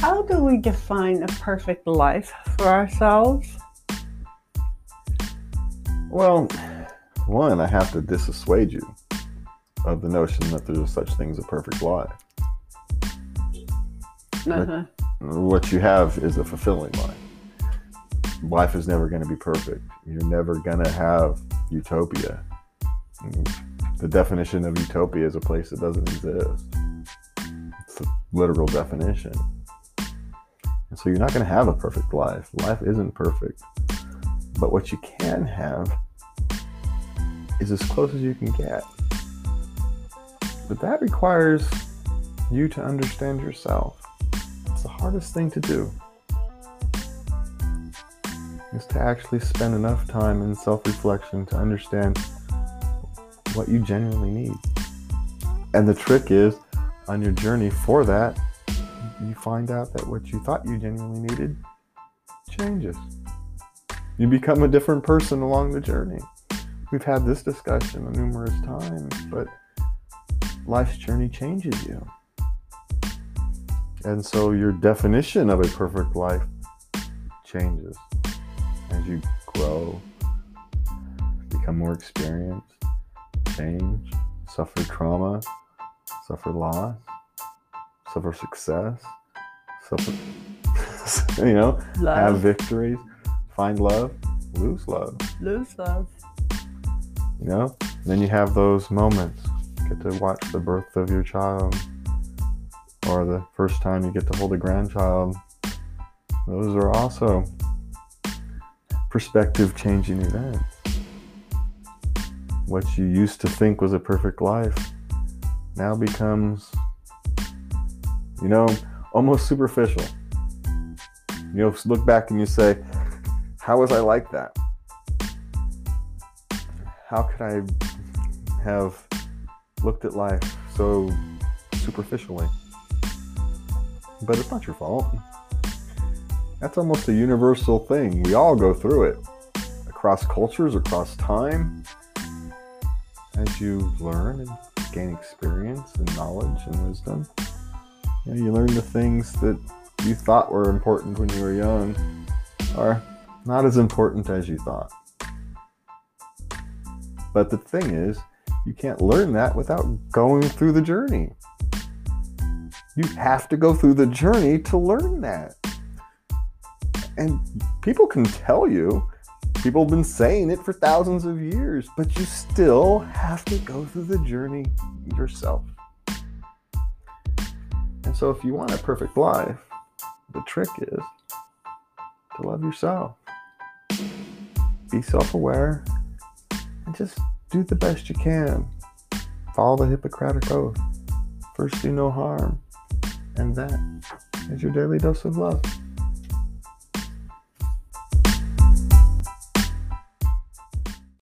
how do we define a perfect life for ourselves? Well, one, I have to dissuade you of the notion that there's such thing as a perfect life. Uh-huh. What you have is a fulfilling life. Life is never going to be perfect. You're never going to have utopia. The definition of utopia is a place that doesn't exist. It's a literal definition. And so you're not going to have a perfect life. Life isn't perfect. But what you can have is as close as you can get. But that requires you to understand yourself. It's the hardest thing to do. Is to actually spend enough time in self reflection to understand what you genuinely need. And the trick is, on your journey for that, you find out that what you thought you genuinely needed changes. You become a different person along the journey. We've had this discussion numerous times, but life's journey changes you. And so your definition of a perfect life changes as you grow, become more experienced, change, suffer trauma, suffer loss, suffer success, suffer, you know, Love. have victories, find love, lose love, Lose love. you know? then you have those moments. Get to watch the birth of your child or the first time you get to hold a grandchild. Those are also perspective changing events. What you used to think was a perfect life now becomes, you know, almost superficial. You know, look back and you say, How was I like that? How could I have looked at life so superficially? But it's not your fault. That's almost a universal thing. We all go through it across cultures, across time. As you learn and gain experience and knowledge and wisdom, you, know, you learn the things that you thought were important when you were young are not as important as you thought. But the thing is, you can't learn that without going through the journey. You have to go through the journey to learn that. And people can tell you, people have been saying it for thousands of years, but you still have to go through the journey yourself. And so, if you want a perfect life, the trick is to love yourself, be self aware, and just do the best you can. Follow the Hippocratic Oath. First, do no harm, and that is your daily dose of love.